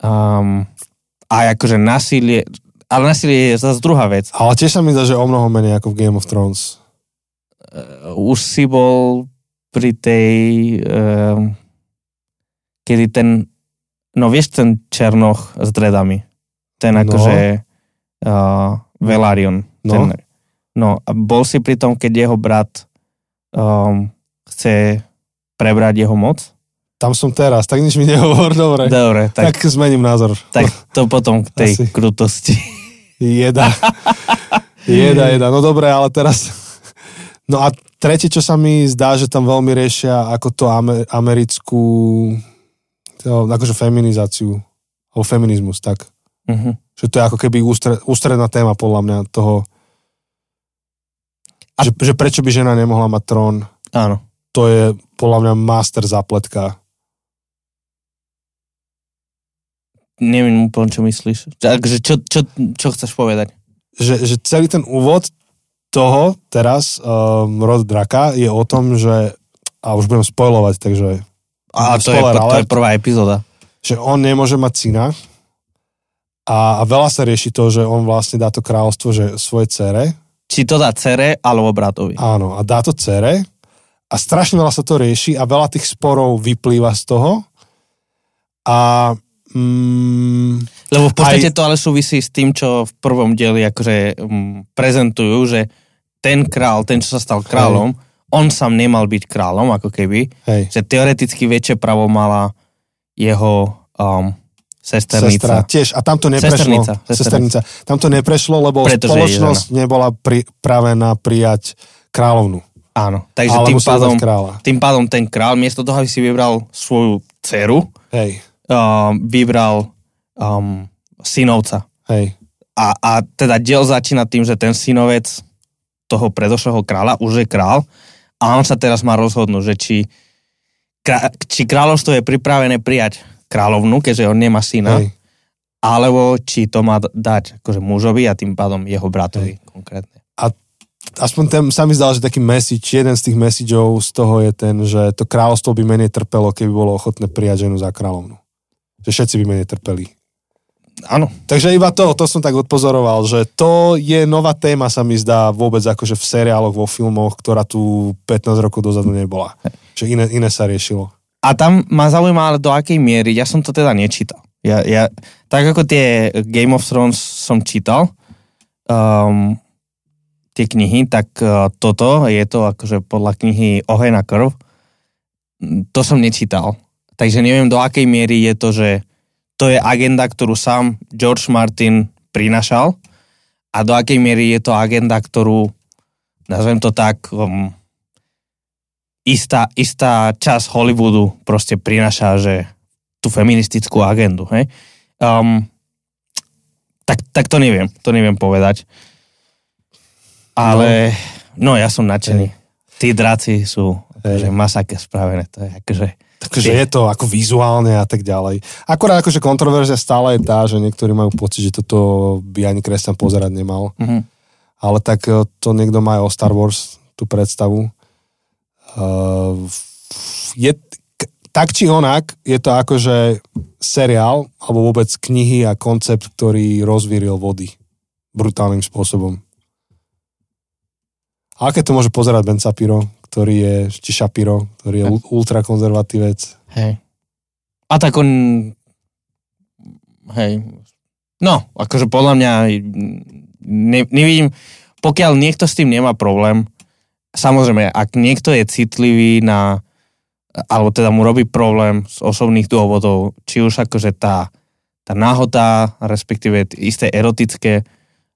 Um, a akože násilie, ale násilie je zase druhá vec. Ale tiež sa mi zdá, že o mnoho menej ako v Game of Thrones. Uh, už si bol pri tej, um, kedy ten, no vieš ten Černoch s dredami, ten No. akože uh, Velaryon. No. Ten, no a bol si pri tom, keď jeho brat um, chce prebrať jeho moc? Tam som teraz, tak nič mi nehovor, dobre. Dobre, tak, tak zmením názor. tak to potom k tej Asi. krutosti. Jeda. jeda, jeda. No dobre, ale teraz... No a tretie, čo sa mi zdá, že tam veľmi riešia ako to amer- americkú to, akože feminizáciu alebo feminizmus, tak. Uh-huh. Že to je ako keby ústre, ústredná téma podľa mňa toho, A- že, že prečo by žena nemohla mať trón, Áno. to je podľa mňa master zapletka. Neviem úplne, čo myslíš. Takže čo, čo, čo chceš povedať? Že, že celý ten úvod toho teraz, um, Rod Draka, je o tom, že a už budem spoilovať, takže A to je, to je prvá epizóda. že on nemôže mať syna a, a veľa sa rieši to, že on vlastne dá to kráľovstvo že svojej cere, Či to dá cere alebo bratovi. áno, a dá to cere a strašne veľa sa to rieši a veľa tých sporov vyplýva z toho a mm, Lebo v podstate Aj- to ale súvisí s tým, čo v prvom dieli akože um, prezentujú, že ten král, ten, čo sa stal kráľom, on sám nemal byť kráľom, ako keby, hej, že teoreticky väčšie právo mala jeho um, sestra sesternica. tiež a tam to neprešlo. Sesternica, sesternica. Sesternica. Tam to neprešlo, lebo Pretože spoločnosť nebola pripravená prijať kráľovnu. Áno, takže tým pádom, tým pádom ten král, miesto toho, aby si vybral svoju dceru, Hej, um, vybral um, synovca. hej, A, a teda diel začína tým, že ten synovec toho predošlého kráľa už je král a on sa teraz má rozhodnúť, že či, krá, či kráľovstvo je pripravené prijať kráľovnu, keďže on nemá syna, hej. alebo či to má dať akože mužovi a tým pádom jeho bratovi konkrétne. aspoň ten, sa mi zdal, že taký message, jeden z tých messageov z toho je ten, že to kráľovstvo by menej trpelo, keby bolo ochotné prijať ženu za kráľovnu. Že všetci by menej trpeli. Áno. Takže iba to, to som tak odpozoroval, že to je nová téma, sa mi zdá vôbec akože v seriáloch, vo filmoch, ktorá tu 15 rokov dozadu nebola. Že iné, iné sa riešilo. A tam ma zaujíma ale do akej miery, ja som to teda nečítal. Ja, ja, tak ako tie Game of Thrones som čítal, um, tie knihy, tak uh, toto je to akože podľa knihy Oheň a krv. To som nečítal. Takže neviem, do akej miery je to, že to je agenda, ktorú sám George Martin prinašal a do akej miery je to agenda, ktorú, nazvem to tak, um, istá, istá časť Hollywoodu proste prinaša, že tú feministickú agendu, hej. Um, tak, tak to neviem, to neviem povedať. Ale, no, no ja som nadšený. Tí draci sú akože masaké spravené, to je akože Takže je to ako vizuálne a tak ďalej. Akorát akože kontroverzia stále je tá, že niektorí majú pocit, že toto by ani kresťan pozerať nemal. Mm-hmm. Ale tak e, to niekto má o Star Wars, tú predstavu. Uh, je, tak či onak, je to akože seriál, alebo vôbec knihy a koncept, ktorý rozvíril vody brutálnym spôsobom. A aké to môže pozerať Ben Sapiro, ktorý je, či Shapiro, ktorý je ultrakonzervatívec. Hej. A tak on, hej, no, akože podľa mňa ne, nevidím, pokiaľ niekto s tým nemá problém, samozrejme, ak niekto je citlivý na, alebo teda mu robí problém z osobných dôvodov, či už akože tá, tá náhota, respektíve isté erotické,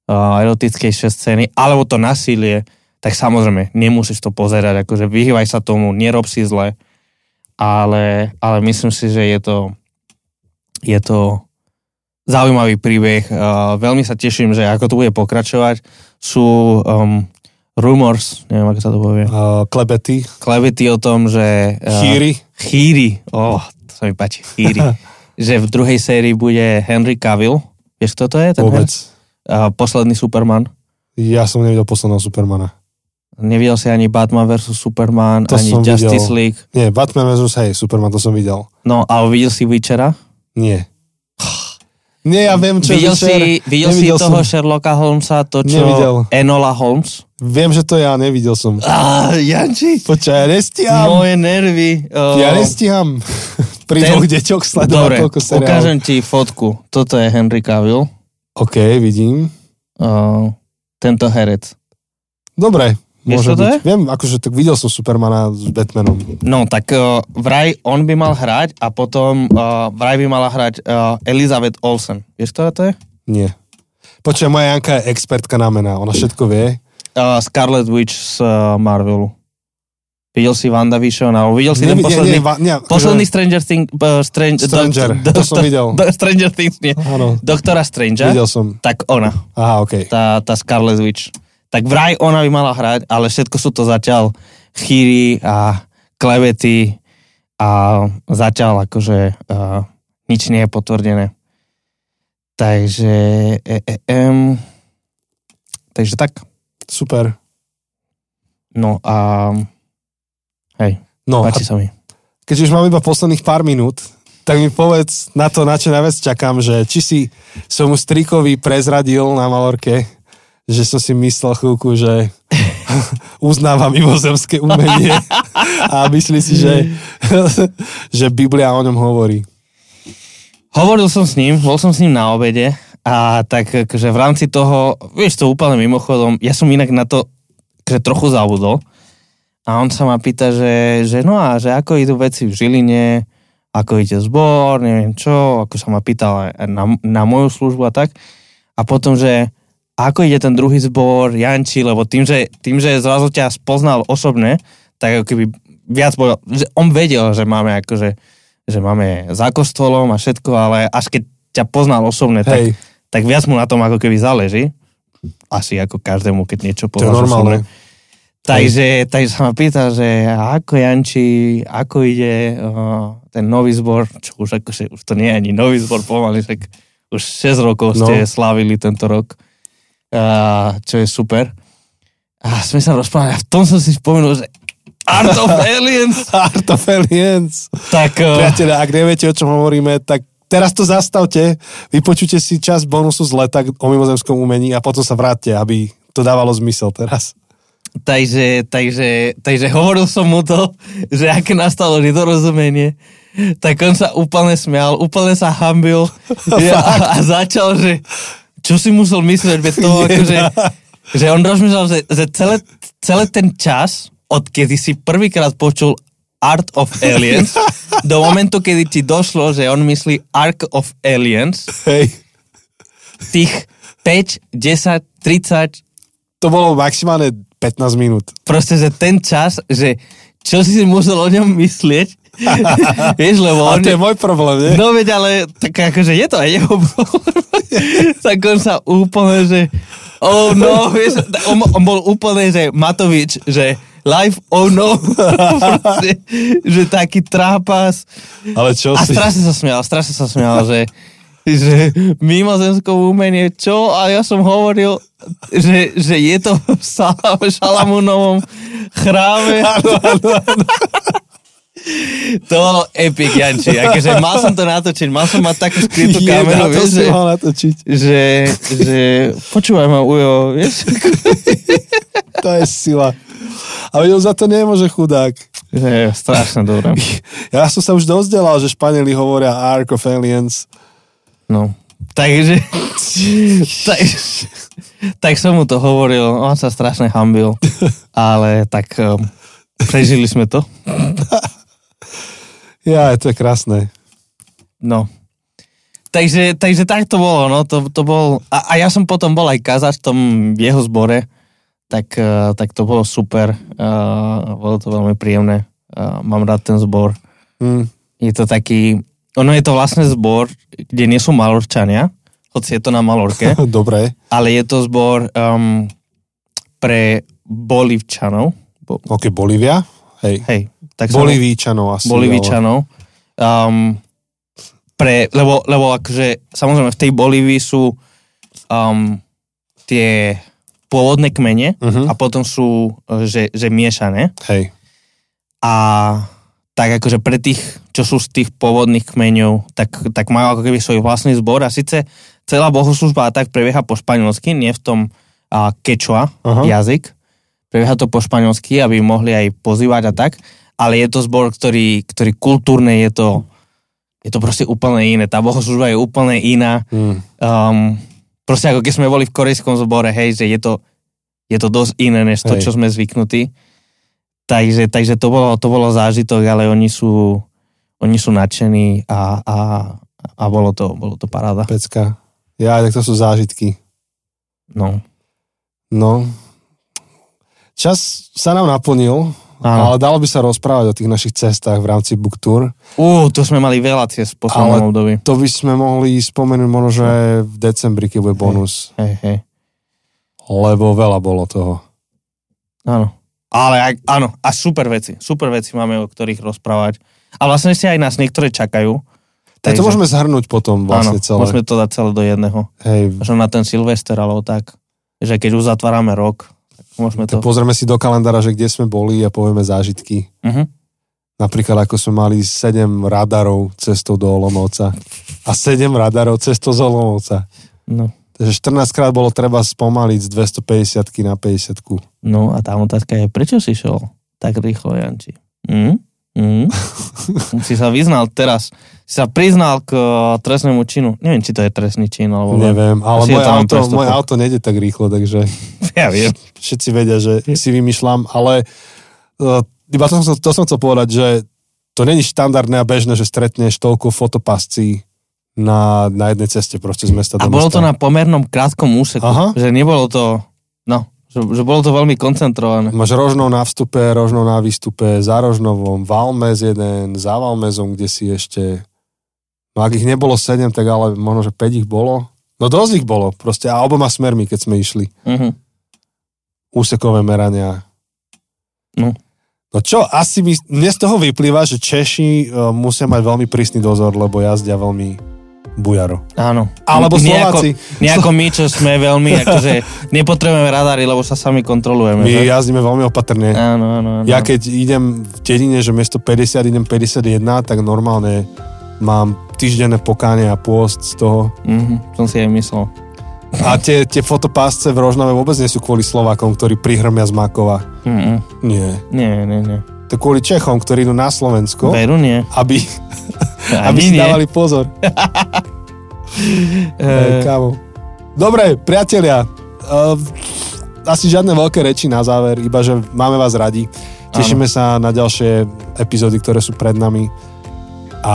uh, erotickejšie scény, alebo to násilie, tak samozrejme, nemusíš to pozerať, akože vyhývaj sa tomu, nerob si zle, ale, ale myslím si, že je to, je to zaujímavý príbeh. Uh, veľmi sa teším, že ako to bude pokračovať. Sú um, rumors, neviem, ako sa to povie. Uh, klebety. Klebety o tom, že... Uh, chýry. Chýry, oh, to sa mi páči, chýry. že v druhej sérii bude Henry Cavill. Vieš, kto to je? Ten Vôbec. Uh, posledný Superman. Ja som nevidel posledného Supermana. Nevidel si ani Batman vs. Superman, to ani Justice videl. League. Nie, Batman vs. hej, Superman, to som videl. No, a videl si Witchera? Nie. Nie, ja viem, čo videl Witcher. Si, videl si toho som... Sherlocka Holmesa, to čo nevidel. Enola Holmes? Viem, že to ja, nevidel som. Á, Janči. Počkaj, ja nestíham. Moje nervy. Oh. Ja nestíham. Pri Ten... dvoch deťoch sledovať Dobre, toľko seriál. ukážem ti fotku. Toto je Henry Cavill. OK, vidím. Uh, tento herec. Dobre, Môže to byť. Viem, akože tak videl som Supermana s Batmanom. No, tak uh, vraj on by mal hrať a potom uh, vraj by mala hrať uh, Elizabeth Olsen. Vieš, ktorá to je? Nie. Počujem, moja Janka je expertka na mená, ona všetko vie. Uh, Scarlet Witch z uh, Marvelu. Videl si WandaVision, alebo videl si ne, ten posledný, nie, nie, nie, posledný že... Stranger Things... Uh, Strange, Stranger, do, to som videl. Do, Stranger Things, nie. Ano. Doktora Stranger. Videl som. Tak ona. Aha, okej. Okay. Tá, tá Scarlet Witch tak vraj ona by mala hrať, ale všetko sú to zatiaľ chýry a klevety a zatiaľ akože uh, nič nie je potvrdené. Takže e, e, em, takže tak. Super. No a hej, no, páči sa mi. Keď už mám iba posledných pár minút, tak mi povedz na to, na čo najviac čakám, že či si som strikovi prezradil na Malorke, že som si myslel chvíľku, že uznávam mimozemské umenie a myslí si, že, že Biblia o ňom hovorí. Hovoril som s ním, bol som s ním na obede a tak že v rámci toho, vieš to úplne mimochodom, ja som inak na to že trochu zabudol a on sa ma pýta, že, že no a že ako idú veci v Žiline, ako ide zbor, neviem čo, ako sa ma pýtal na, na moju službu a tak. A potom, že ako ide ten druhý zbor, Janči, lebo tým, že, tým, že zrazu ťa spoznal osobne, tak ako keby viac bol, že on vedel, že máme akože, že máme za kostolom a všetko, ale až keď ťa poznal osobne, tak, tak viac mu na tom ako keby záleží. Asi ako každému, keď niečo poznáš osobne. Takže, takže sa ma pýta, že ako Janči, ako ide uh, ten nový zbor, čo už akože, už to nie je ani nový zbor pomaly, tak už 6 rokov ste no. slávili tento rok čo je super. A sme sa rozprávali a v tom som si spomenul, že Art of Aliens. Art of Aliens. Tak... Uh... Priatelia, ak neviete, o čom hovoríme, tak teraz to zastavte, vypočujte si čas bonusu z leta o mimozemskom umení a potom sa vráťte, aby to dávalo zmysel teraz. Takže, takže, takže hovoril som mu to, že aké nastalo nedorozumenie, tak on sa úplne smial, úplne sa hambil a, a začal, že čo si musel myslieť, že to akože, že on rozmýšľal, že, že celé, celé ten čas, odkedy si prvýkrát počul Art of Aliens, do momentu, kedy ti došlo, že on myslí Ark of Aliens, Hej. tých 5, 10, 30, To bolo maximálne 15 minút. proste, že ten čas, že čo si si musel o ňom myslieť, vieš, lebo A on... to je môj problém, nie? No veď, ale tak akože je to aj jeho problém. tak on sa úplne, že oh no, vieš, on, on bol úplne, že Matovič, že life, oh no, Proste, že taký trápas. Ale čo A si... strašne sa smial, strašne sa smial, že, že mimozemské umenie, čo? A ja som hovoril, že, že je to v Šalamúnovom chráme. To bolo epic, Janči. Akože mal som to natočiť, mal som mať takú skrytú kameru, vieš, že, natočiť. že, že počúvaj ma, Ujo, vieš, To je sila. A on za to nemôže chudák. je strašne dobré. Ja som sa už dozdelal, že Španieli hovoria Ark of Aliens. No, takže, tak, tak som mu to hovoril, on sa strašne hambil, ale tak um, prežili sme to. Ja, to je krásne. No. Takže, takže tak to bolo, no, to, to bol, a, a ja som potom bol aj kazať v tom jeho zbore, tak, uh, tak to bolo super, uh, bolo to veľmi príjemné, uh, mám rád ten zbor. Hm. Je to taký, ono je to vlastne zbor, kde nie sú malorčania, hoci je to na Malorke, Dobre. ale je to zbor um, pre Bolivčanov, bo, Ok, Bolívia? Hej. hej, tak sa Bolivíčanov asi. Bolivičanov. Um, pre, lebo, lebo akože, samozrejme, v tej Bolívii sú um, tie pôvodné kmene Mhm. a potom sú, že, že miešané. Hej. A tak akože pre tých, čo sú z tých pôvodných kmeňov, tak, tak majú ako keby svoj vlastný zbor a síce celá bohoslužba a tak prebieha po španielsky, nie v tom a, quechua Aha. jazyk. Prebieha to po španielsky, aby mohli aj pozývať a tak, ale je to zbor, ktorý, ktorý kultúrne je to, je to proste úplne iné. Tá bohoslužba je úplne iná. Hm. Um, proste ako keď sme boli v korejskom zbore, hej, že je to, je to dosť iné, než to, Hej. čo sme zvyknutí. Takže, takže to, bolo, to bolo zážitok, ale oni sú, oni sú nadšení a, a, a bolo, to, bolo to paráda. Pecka. Ja, tak to sú zážitky. No. No. Čas sa nám naplnil, Áno. ale dalo by sa rozprávať o tých našich cestách v rámci Book Tour. Ú, to sme mali veľa ciest v poslednom období. To by sme mohli spomenúť možno, že v decembri, keď bude bonus. Hej, hej. Lebo veľa bolo toho. Áno. Ale aj, áno, a super veci. Super veci máme, o ktorých rozprávať. A vlastne si aj nás niektoré čakajú. Tak to môžeme zhrnúť potom vlastne áno, celé. môžeme to dať celé do jedného. Hej, Možno na ten Silvester, alebo tak. Že keď už zatvárame rok, môžeme to... pozrieme si do kalendára, že kde sme boli a povieme zážitky. Uh-huh. Napríklad ako sme mali 7 radarov cestou do Olomouca a 7 radarov cestou z Olomouca. No. Takže 14 krát bolo treba spomaliť z 250 na 50 no a tá otázka je, prečo si šiel tak rýchlo, Janči? Mm? Mm? si sa vyznal teraz. Si sa priznal k uh, trestnému činu. Neviem, či to je trestný čin, alebo... Neviem, ale moje auto, moje auto nejde tak rýchlo, takže Ja viem. všetci vedia, že si vymýšľam, ale uh, iba to som, to som chcel povedať, že to není štandardné a bežné, že stretneš toľko fotopascí na, na jednej ceste proste z mesta A do bolo mesta. to na pomernom krátkom úseku. Aha. Že nebolo to... No, že, že bolo to veľmi koncentrované. Máš rožnou na vstupe, rožnou na výstupe, za rožnovom, Valmez jeden, za Valmezom, kde si ešte... No ak ich nebolo 7, tak ale možno, že 5 ich bolo. No dosť ich bolo proste a oboma smermi, keď sme išli. Uh-huh. Úsekové merania. No. No čo, asi mi, mne z toho vyplýva, že Češi uh, musia mať veľmi prísny dozor, lebo jazdia veľmi bujaro. Áno. Alebo Nejako- Slováci. Nejako my, čo sme veľmi, akože nepotrebujeme radary, lebo sa sami kontrolujeme. My že? jazdíme veľmi opatrne. Áno, áno, áno. Ja keď idem v dedine, že miesto 50 idem 51, tak normálne mám týždenné pokánie a pôst z toho. Mhm, som si aj myslel. A tie, tie fotopásce v Rožnove vôbec nie sú kvôli Slovákom, ktorí prihrmia z Makova. Mm-mm. Nie. Nie, nie, nie. To kvôli Čechom, ktorí idú na Slovensko, Veru nie. aby, aby si nie. dávali pozor. Ej, kámo. Dobre, priatelia, uh, asi žiadne veľké reči na záver, iba že máme vás radi. Tešíme sa na ďalšie epizódy, ktoré sú pred nami. A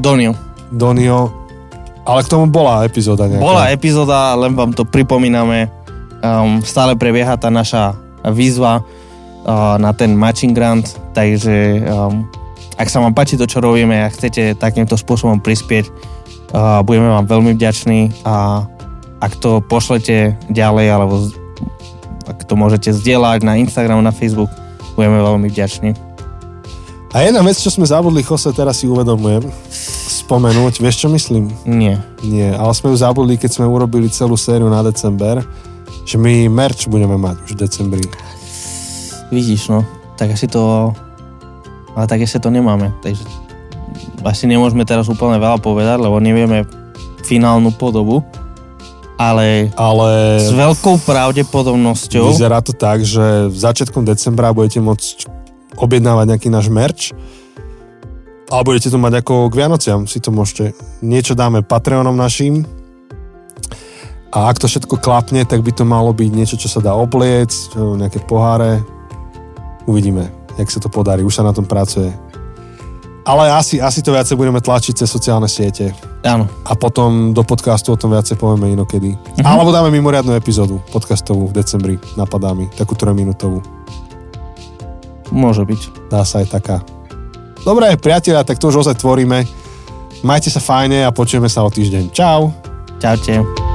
Donio. Donio, ale k tomu bola epizóda nejaká. Bola epizóda, len vám to pripomíname. Um, stále prebieha tá naša výzva uh, na ten matching grant, takže um, ak sa vám páči to, čo robíme a chcete takýmto spôsobom prispieť, uh, budeme vám veľmi vďační a ak to pošlete ďalej alebo ak to môžete zdieľať na Instagram, na Facebook, budeme veľmi vďační. A jedna vec, čo sme zabudli, Jose, teraz si uvedomujem, spomenúť, vieš čo myslím? Nie. Nie, ale sme ju zabudli, keď sme urobili celú sériu na december, že my merch budeme mať už v decembri. Vidíš, no. Tak asi to... Ale tak ešte to nemáme. Takže asi nemôžeme teraz úplne veľa povedať, lebo nevieme finálnu podobu. Ale Ale s veľkou pravdepodobnosťou... vyzerá to tak, že v začiatkom decembra budete môcť objednávať nejaký náš merch a budete to mať ako k Vianociam, si to môžete. Niečo dáme Patreonom našim a ak to všetko klapne, tak by to malo byť niečo, čo sa dá obliecť, nejaké poháre. Uvidíme, jak sa to podarí. Už sa na tom pracuje. Ale asi, asi to viacej budeme tlačiť cez sociálne siete. Áno. A potom do podcastu o tom viacej povieme inokedy. Uh-huh. Alebo dáme mimoriadnu epizódu podcastovú v decembri. Napadá mi. Takú trojminútovú. Môže byť. Dá sa aj taká. Dobre, priatelia, tak to už ozaj tvoríme. Majte sa fajne a počujeme sa o týždeň. Čau. Čaute.